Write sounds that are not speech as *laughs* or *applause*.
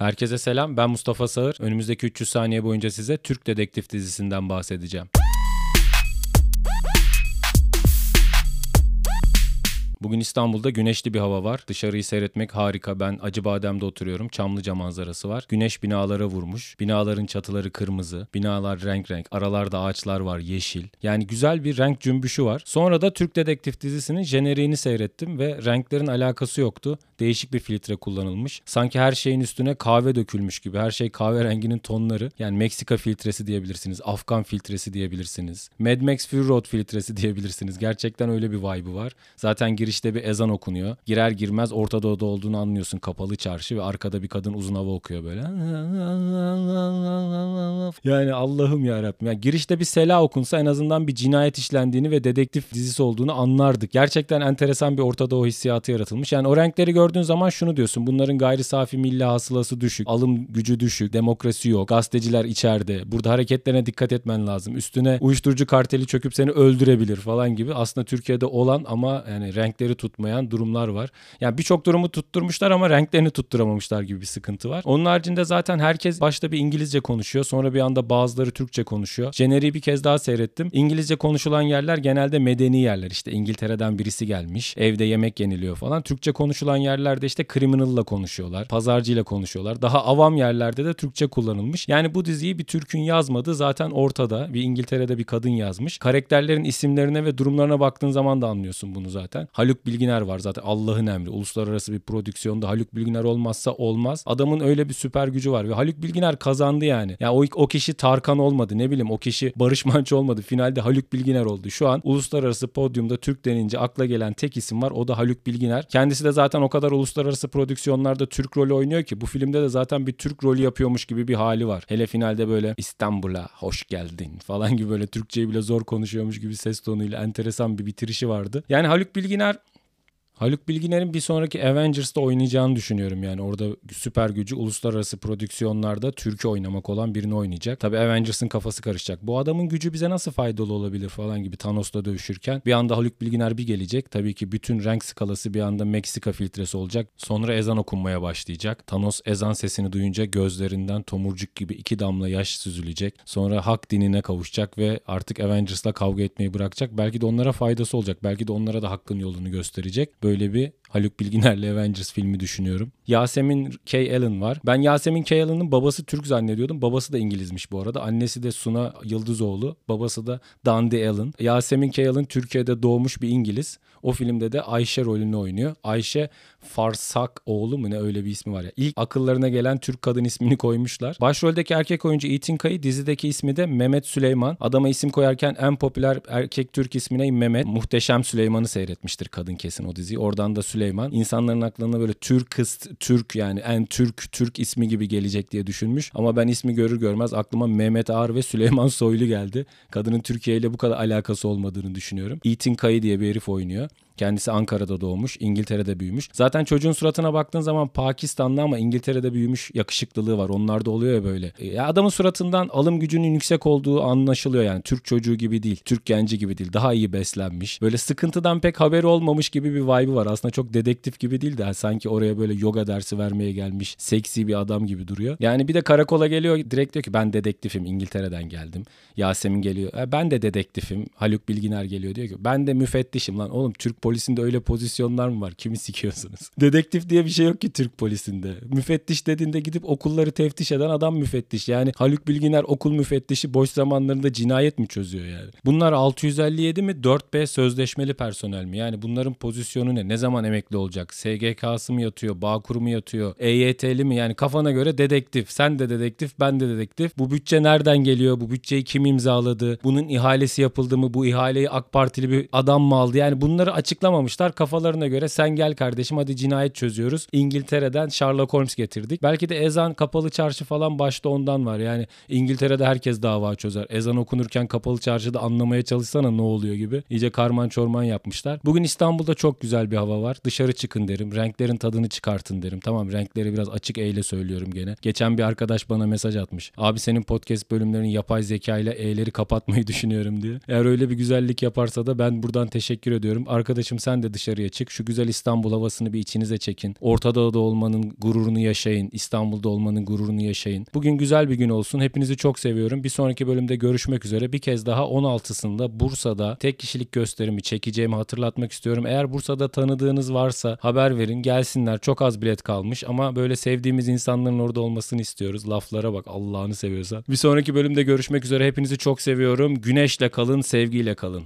Herkese selam. Ben Mustafa Sağır. Önümüzdeki 300 saniye boyunca size Türk Dedektif dizisinden bahsedeceğim. Bugün İstanbul'da güneşli bir hava var. Dışarıyı seyretmek harika. Ben Acıbadem'de oturuyorum. Çamlıca manzarası var. Güneş binalara vurmuş. Binaların çatıları kırmızı. Binalar renk renk. Aralarda ağaçlar var yeşil. Yani güzel bir renk cümbüşü var. Sonra da Türk Dedektif dizisinin jeneriğini seyrettim ve renklerin alakası yoktu. Değişik bir filtre kullanılmış. Sanki her şeyin üstüne kahve dökülmüş gibi. Her şey kahverenginin tonları. Yani Meksika filtresi diyebilirsiniz. Afgan filtresi diyebilirsiniz. Mad Max Fury Road filtresi diyebilirsiniz. Gerçekten öyle bir vibe'ı var. Zaten giriş girişte bir ezan okunuyor. Girer girmez Orta Doğu'da olduğunu anlıyorsun. Kapalı çarşı ve arkada bir kadın uzun hava okuyor böyle. Yani Allah'ım ya Rabbim. Yani girişte bir sela okunsa en azından bir cinayet işlendiğini ve dedektif dizisi olduğunu anlardık. Gerçekten enteresan bir Orta Doğu hissiyatı yaratılmış. Yani o renkleri gördüğün zaman şunu diyorsun. Bunların gayri safi milli hasılası düşük. Alım gücü düşük. Demokrasi yok. Gazeteciler içeride. Burada hareketlerine dikkat etmen lazım. Üstüne uyuşturucu karteli çöküp seni öldürebilir falan gibi. Aslında Türkiye'de olan ama yani renk renkleri tutmayan durumlar var. Yani birçok durumu tutturmuşlar ama renklerini tutturamamışlar gibi bir sıkıntı var. Onun haricinde zaten herkes başta bir İngilizce konuşuyor. Sonra bir anda bazıları Türkçe konuşuyor. Jeneriği bir kez daha seyrettim. İngilizce konuşulan yerler genelde medeni yerler. İşte İngiltere'den birisi gelmiş. Evde yemek yeniliyor falan. Türkçe konuşulan yerlerde işte criminal'la konuşuyorlar. Pazarcıyla konuşuyorlar. Daha avam yerlerde de Türkçe kullanılmış. Yani bu diziyi bir Türk'ün yazmadığı zaten ortada. Bir İngiltere'de bir kadın yazmış. Karakterlerin isimlerine ve durumlarına baktığın zaman da anlıyorsun bunu zaten. Haluk Haluk Bilginer var zaten Allah'ın emri. Uluslararası bir prodüksiyonda Haluk Bilginer olmazsa olmaz. Adamın öyle bir süper gücü var ve Haluk Bilginer kazandı yani. Ya o, o kişi Tarkan olmadı ne bileyim o kişi *laughs* Barış Manço olmadı. Finalde Haluk Bilginer oldu. Şu an uluslararası podyumda Türk denince akla gelen tek isim var. O da Haluk Bilginer. Kendisi de zaten o kadar uluslararası prodüksiyonlarda Türk rolü oynuyor ki bu filmde de zaten bir Türk rolü yapıyormuş gibi bir hali var. Hele finalde böyle İstanbul'a hoş geldin falan gibi böyle Türkçeyi bile zor konuşuyormuş gibi ses tonuyla enteresan bir bitirişi vardı. Yani Haluk Bilginer Haluk Bilginer'in bir sonraki Avengers'ta oynayacağını düşünüyorum yani. Orada süper gücü uluslararası prodüksiyonlarda Türkiye oynamak olan birini oynayacak. Tabi Avengers'ın kafası karışacak. Bu adamın gücü bize nasıl faydalı olabilir falan gibi Thanos'la dövüşürken. Bir anda Haluk Bilginer bir gelecek. Tabii ki bütün renk skalası bir anda Meksika filtresi olacak. Sonra ezan okunmaya başlayacak. Thanos ezan sesini duyunca gözlerinden tomurcuk gibi iki damla yaş süzülecek. Sonra hak dinine kavuşacak ve artık Avengers'la kavga etmeyi bırakacak. Belki de onlara faydası olacak. Belki de onlara da hakkın yolunu gösterecek. Böyle böyle bir Haluk Bilginer'le Avengers filmi düşünüyorum. Yasemin K. Allen var. Ben Yasemin K. Allen'ın babası Türk zannediyordum. Babası da İngilizmiş bu arada. Annesi de Suna Yıldızoğlu. Babası da Dandy Allen. Yasemin K. Allen Türkiye'de doğmuş bir İngiliz. O filmde de Ayşe rolünü oynuyor. Ayşe Farsak oğlu mu ne öyle bir ismi var ya. İlk akıllarına gelen Türk kadın ismini koymuşlar. Başroldeki erkek oyuncu Ethan Kayı dizideki ismi de Mehmet Süleyman. Adama isim koyarken en popüler erkek Türk ismine Mehmet. Muhteşem Süleyman'ı seyretmiştir kadın kesin o diziyi. Oradan da Süleyman. İnsanların aklına böyle Türk kız Türk yani en Türk Türk ismi gibi gelecek diye düşünmüş. Ama ben ismi görür görmez aklıma Mehmet Ağar ve Süleyman Soylu geldi. Kadının Türkiye ile bu kadar alakası olmadığını düşünüyorum. Ethan Kayı diye bir herif oynuyor. Kendisi Ankara'da doğmuş, İngiltere'de büyümüş. Zaten çocuğun suratına baktığın zaman Pakistanlı ama İngiltere'de büyümüş yakışıklılığı var. Onlarda oluyor ya böyle. E, adamın suratından alım gücünün yüksek olduğu anlaşılıyor yani. Türk çocuğu gibi değil, Türk genci gibi değil. Daha iyi beslenmiş. Böyle sıkıntıdan pek haberi olmamış gibi bir vibe'ı var. Aslında çok dedektif gibi değil de sanki oraya böyle yoga dersi vermeye gelmiş seksi bir adam gibi duruyor. Yani bir de karakola geliyor direkt diyor ki ben dedektifim İngiltere'den geldim. Yasemin geliyor. E, ben de dedektifim. Haluk Bilginer geliyor diyor ki ben de müfettişim lan oğlum Türk polisinde öyle pozisyonlar mı var? Kimi sikiyorsunuz? *laughs* Dedektif diye bir şey yok ki Türk polisinde. Müfettiş dediğinde gidip okulları teftiş eden adam müfettiş. Yani Haluk Bilginer okul müfettişi boş zamanlarında cinayet mi çözüyor yani? Bunlar 657 mi 4B sözleşmeli personel mi? Yani bunların pozisyonu ne? Ne zaman emekli olacak? SGK'sı mı yatıyor? Bağkur mu yatıyor? EYT'li mi? Yani kafana göre dedektif. Sen de dedektif, ben de dedektif. Bu bütçe nereden geliyor? Bu bütçeyi kim imzaladı? Bunun ihalesi yapıldı mı? Bu ihaleyi AK Partili bir adam mı aldı? Yani bunları açık açıklamamışlar. Kafalarına göre sen gel kardeşim hadi cinayet çözüyoruz. İngiltere'den Sherlock Holmes getirdik. Belki de ezan kapalı çarşı falan başta ondan var. Yani İngiltere'de herkes dava çözer. Ezan okunurken kapalı çarşıda anlamaya çalışsana ne oluyor gibi. İyice karman çorman yapmışlar. Bugün İstanbul'da çok güzel bir hava var. Dışarı çıkın derim. Renklerin tadını çıkartın derim. Tamam renkleri biraz açık eyle söylüyorum gene. Geçen bir arkadaş bana mesaj atmış. Abi senin podcast bölümlerini yapay zeka ile e'leri kapatmayı *laughs* düşünüyorum diye. Eğer öyle bir güzellik yaparsa da ben buradan teşekkür ediyorum. Arkadaş kardeşim sen de dışarıya çık. Şu güzel İstanbul havasını bir içinize çekin. Orta Doğu'da olmanın gururunu yaşayın. İstanbul'da olmanın gururunu yaşayın. Bugün güzel bir gün olsun. Hepinizi çok seviyorum. Bir sonraki bölümde görüşmek üzere. Bir kez daha 16'sında Bursa'da tek kişilik gösterimi çekeceğimi hatırlatmak istiyorum. Eğer Bursa'da tanıdığınız varsa haber verin. Gelsinler. Çok az bilet kalmış ama böyle sevdiğimiz insanların orada olmasını istiyoruz. Laflara bak Allah'ını seviyorsan. Bir sonraki bölümde görüşmek üzere. Hepinizi çok seviyorum. Güneşle kalın, sevgiyle kalın.